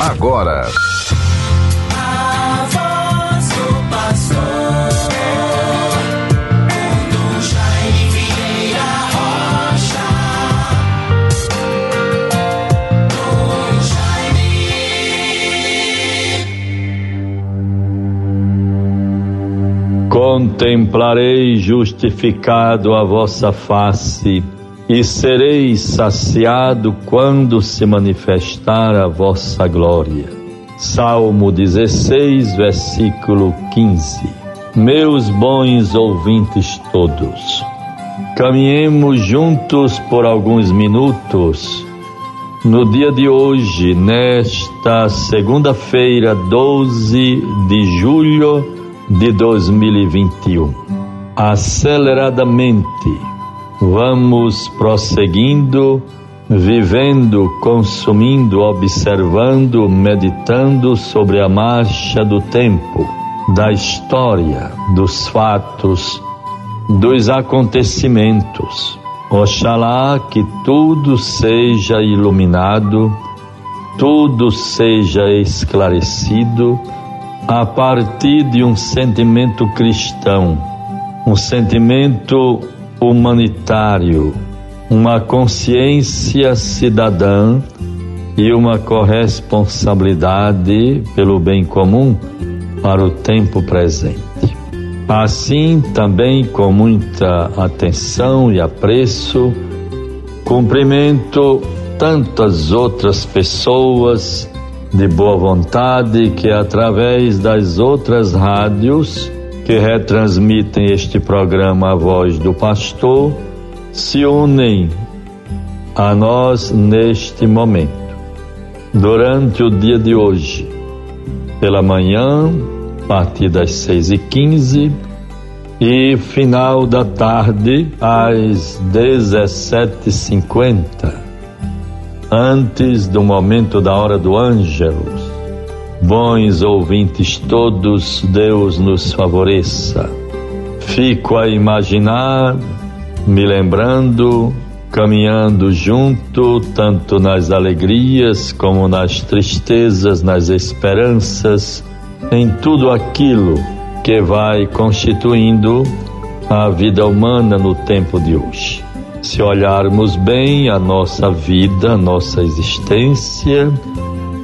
agora. Contemplarei justificado a vossa face e sereis saciado quando se manifestar a vossa glória. Salmo 16, versículo 15. Meus bons ouvintes todos, caminhemos juntos por alguns minutos no dia de hoje, nesta segunda-feira, 12 de julho de 2021. Aceleradamente, vamos prosseguindo, vivendo, consumindo, observando, meditando sobre a marcha do tempo, da história, dos fatos, dos acontecimentos. Oxalá que tudo seja iluminado, tudo seja esclarecido a partir de um sentimento cristão, um sentimento humanitário, uma consciência cidadã e uma corresponsabilidade pelo bem comum para o tempo presente. Assim, também com muita atenção e apreço, cumprimento tantas outras pessoas de boa vontade que, através das outras rádios que retransmitem este programa A Voz do Pastor, se unem a nós neste momento. Durante o dia de hoje, pela manhã, a partir das seis e quinze, e final da tarde, às dezessete cinquenta antes do momento da hora do Ângelus. Bons ouvintes todos, Deus nos favoreça. Fico a imaginar, me lembrando, caminhando junto, tanto nas alegrias como nas tristezas, nas esperanças, em tudo aquilo que vai constituindo a vida humana no tempo de hoje. Se olharmos bem a nossa vida, a nossa existência,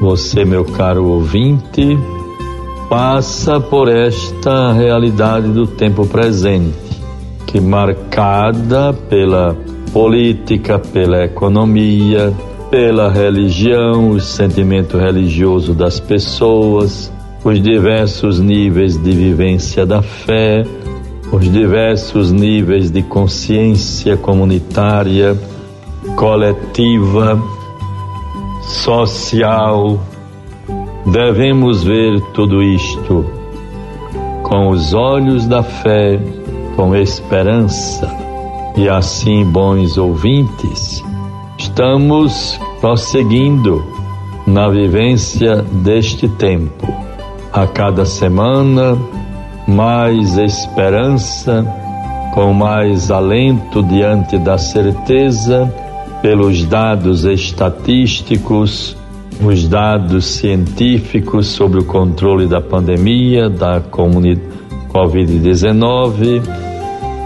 você, meu caro ouvinte, passa por esta realidade do tempo presente, que marcada pela política, pela economia, pela religião, o sentimento religioso das pessoas, os diversos níveis de vivência da fé, os diversos níveis de consciência comunitária, coletiva, social. Devemos ver tudo isto com os olhos da fé, com esperança. E assim, bons ouvintes, estamos prosseguindo na vivência deste tempo. A cada semana, mais esperança, com mais alento diante da certeza, pelos dados estatísticos, os dados científicos sobre o controle da pandemia, da Covid-19,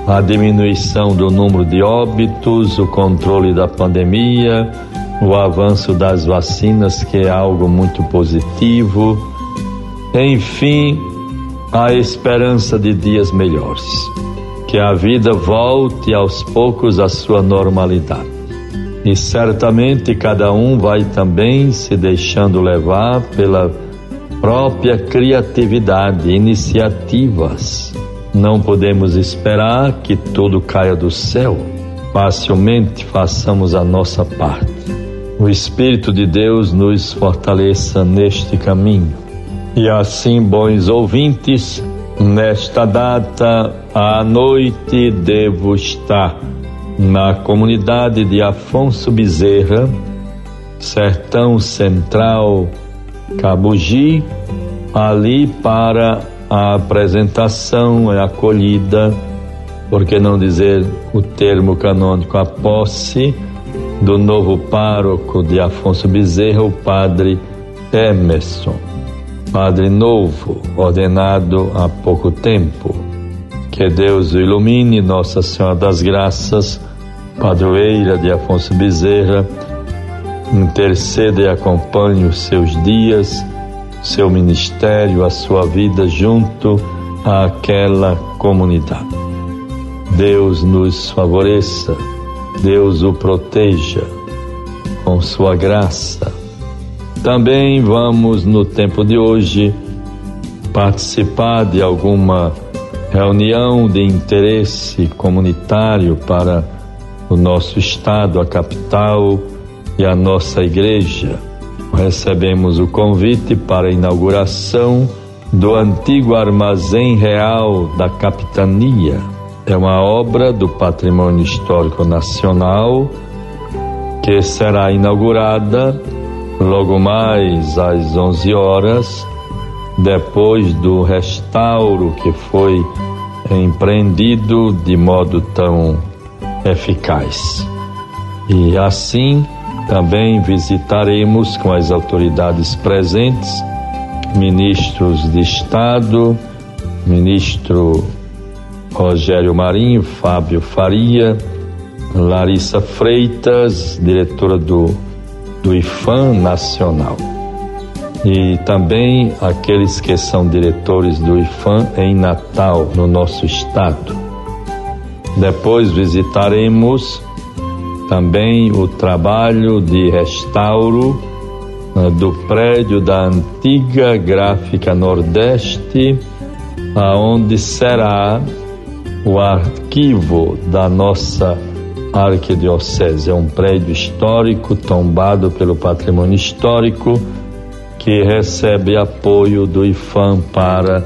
a diminuição do número de óbitos, o controle da pandemia, o avanço das vacinas, que é algo muito positivo. Enfim, a esperança de dias melhores. Que a vida volte aos poucos à sua normalidade. E certamente cada um vai também se deixando levar pela própria criatividade, iniciativas. Não podemos esperar que tudo caia do céu. Facilmente façamos a nossa parte. O Espírito de Deus nos fortaleça neste caminho e assim, bons ouvintes, nesta data à noite devo estar na comunidade de Afonso Bezerra, Sertão Central, Cabugi, ali para a apresentação e acolhida, por que não dizer o termo canônico, a posse do novo pároco de Afonso Bezerra, o padre Emerson, Padre novo, ordenado há pouco tempo. Que Deus o ilumine, Nossa Senhora das Graças, padroeira de Afonso Bezerra, interceda e acompanhe os seus dias, seu ministério, a sua vida junto àquela comunidade. Deus nos favoreça, Deus o proteja com sua graça. Também vamos no tempo de hoje participar de alguma reunião de interesse comunitário para o nosso estado, a capital e a nossa igreja. Recebemos o convite para a inauguração do antigo armazém real da capitania. É uma obra do Patrimônio Histórico Nacional que será inaugurada logo mais às 11 horas, depois do restauro que foi empreendido de modo tão eficaz. E assim também visitaremos com as autoridades presentes, ministros de Estado, ministro Rogério Marinho, Fábio Faria, Larissa Freitas, diretora do, do IFAM Nacional. E também aqueles que são diretores do IFAM em Natal, no nosso estado. Depois visitaremos também o trabalho de restauro uh, do prédio da antiga Gráfica Nordeste, aonde será o arquivo da nossa arquidiocese. É um prédio histórico tombado pelo patrimônio histórico que recebe apoio do IFAM para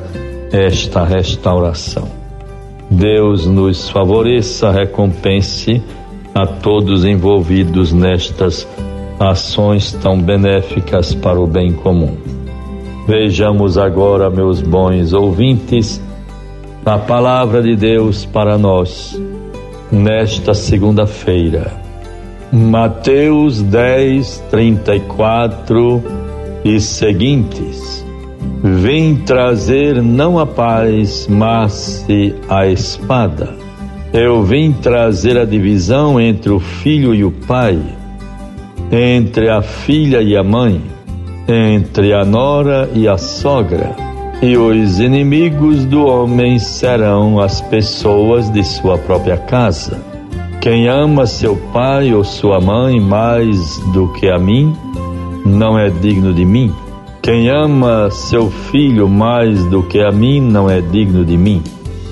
esta restauração. Deus nos favoreça, recompense a todos envolvidos nestas ações tão benéficas para o bem comum. Vejamos agora, meus bons ouvintes, a palavra de Deus para nós nesta segunda-feira. Mateus 10, 34 e seguintes. Vem trazer não a paz, mas a espada eu vim trazer a divisão entre o filho e o pai, entre a filha e a mãe, entre a nora e a sogra. E os inimigos do homem serão as pessoas de sua própria casa. Quem ama seu pai ou sua mãe mais do que a mim, não é digno de mim. Quem ama seu filho mais do que a mim, não é digno de mim.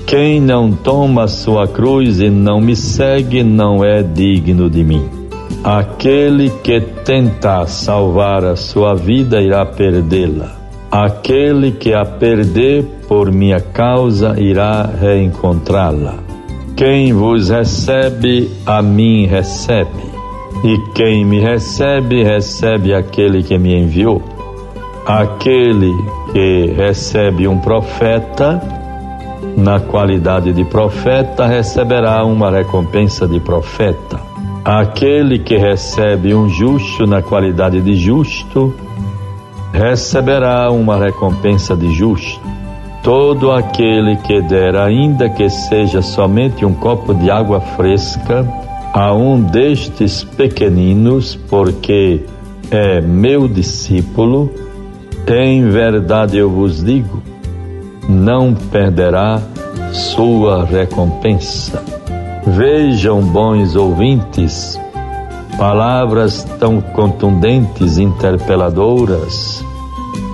Quem não toma sua cruz e não me segue não é digno de mim. Aquele que tentar salvar a sua vida irá perdê-la. Aquele que a perder por minha causa irá reencontrá-la. Quem vos recebe, a mim recebe. E quem me recebe, recebe aquele que me enviou. Aquele que recebe um profeta, na qualidade de profeta, receberá uma recompensa de profeta. Aquele que recebe um justo na qualidade de justo, receberá uma recompensa de justo. Todo aquele que der, ainda que seja somente um copo de água fresca, a um destes pequeninos, porque é meu discípulo, em verdade eu vos digo, não perderá sua recompensa. Vejam, bons ouvintes, palavras tão contundentes, interpeladoras,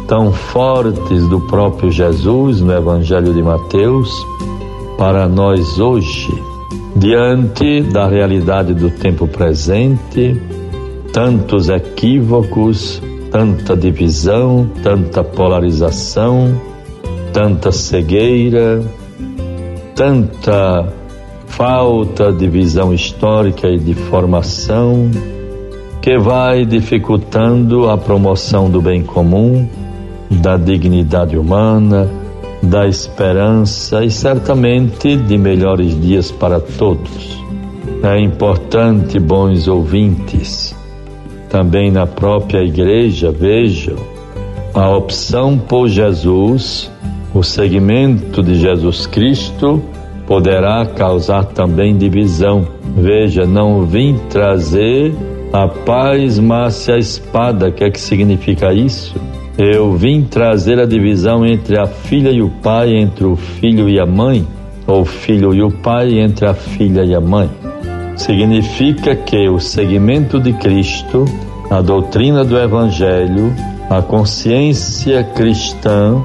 tão fortes do próprio Jesus no Evangelho de Mateus para nós hoje, diante da realidade do tempo presente, tantos equívocos, tanta divisão, tanta polarização tanta cegueira, tanta falta de visão histórica e de formação, que vai dificultando a promoção do bem comum, da dignidade humana, da esperança e certamente de melhores dias para todos. É importante, bons ouvintes, também na própria igreja, vejam A opção por Jesus, o segmento de Jesus Cristo, poderá causar também divisão. Veja, não vim trazer a paz, mas a espada. O que é que significa isso? Eu vim trazer a divisão entre a filha e o pai, entre o filho e a mãe, ou filho e o pai, entre a filha e a mãe. Significa que o segmento de Cristo, a doutrina do Evangelho, a consciência cristã,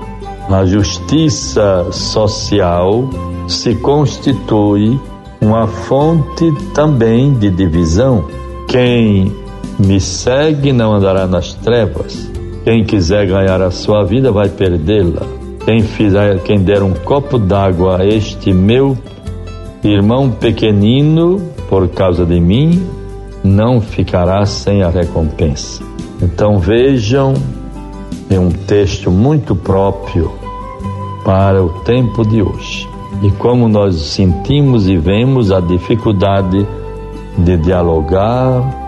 a justiça social se constitui uma fonte também de divisão. Quem me segue não andará nas trevas. Quem quiser ganhar a sua vida vai perdê-la. Quem fizer, quem der um copo d'água a este meu irmão pequenino por causa de mim, não ficará sem a recompensa. Então vejam, é um texto muito próprio para o tempo de hoje. E como nós sentimos e vemos a dificuldade de dialogar,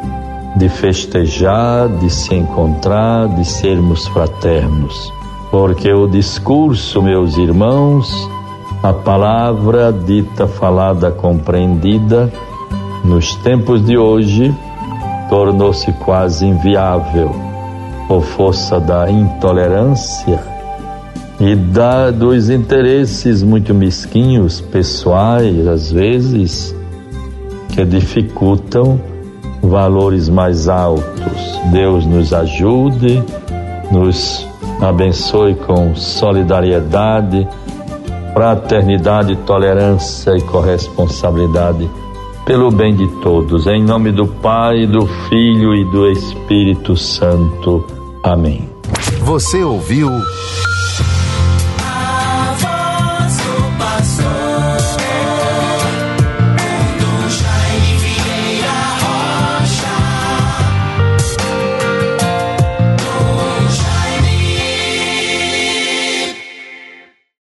de festejar, de se encontrar, de sermos fraternos. Porque o discurso, meus irmãos, a palavra dita, falada, compreendida, nos tempos de hoje, tornou-se quase inviável por força da intolerância e da, dos interesses muito mesquinhos, pessoais, às vezes, que dificultam valores mais altos. Deus nos ajude, nos abençoe com solidariedade, fraternidade, tolerância e corresponsabilidade pelo bem de todos. Em nome do Pai, do Filho e do Espírito Santo. Amém. Você ouviu? A voz do pastor.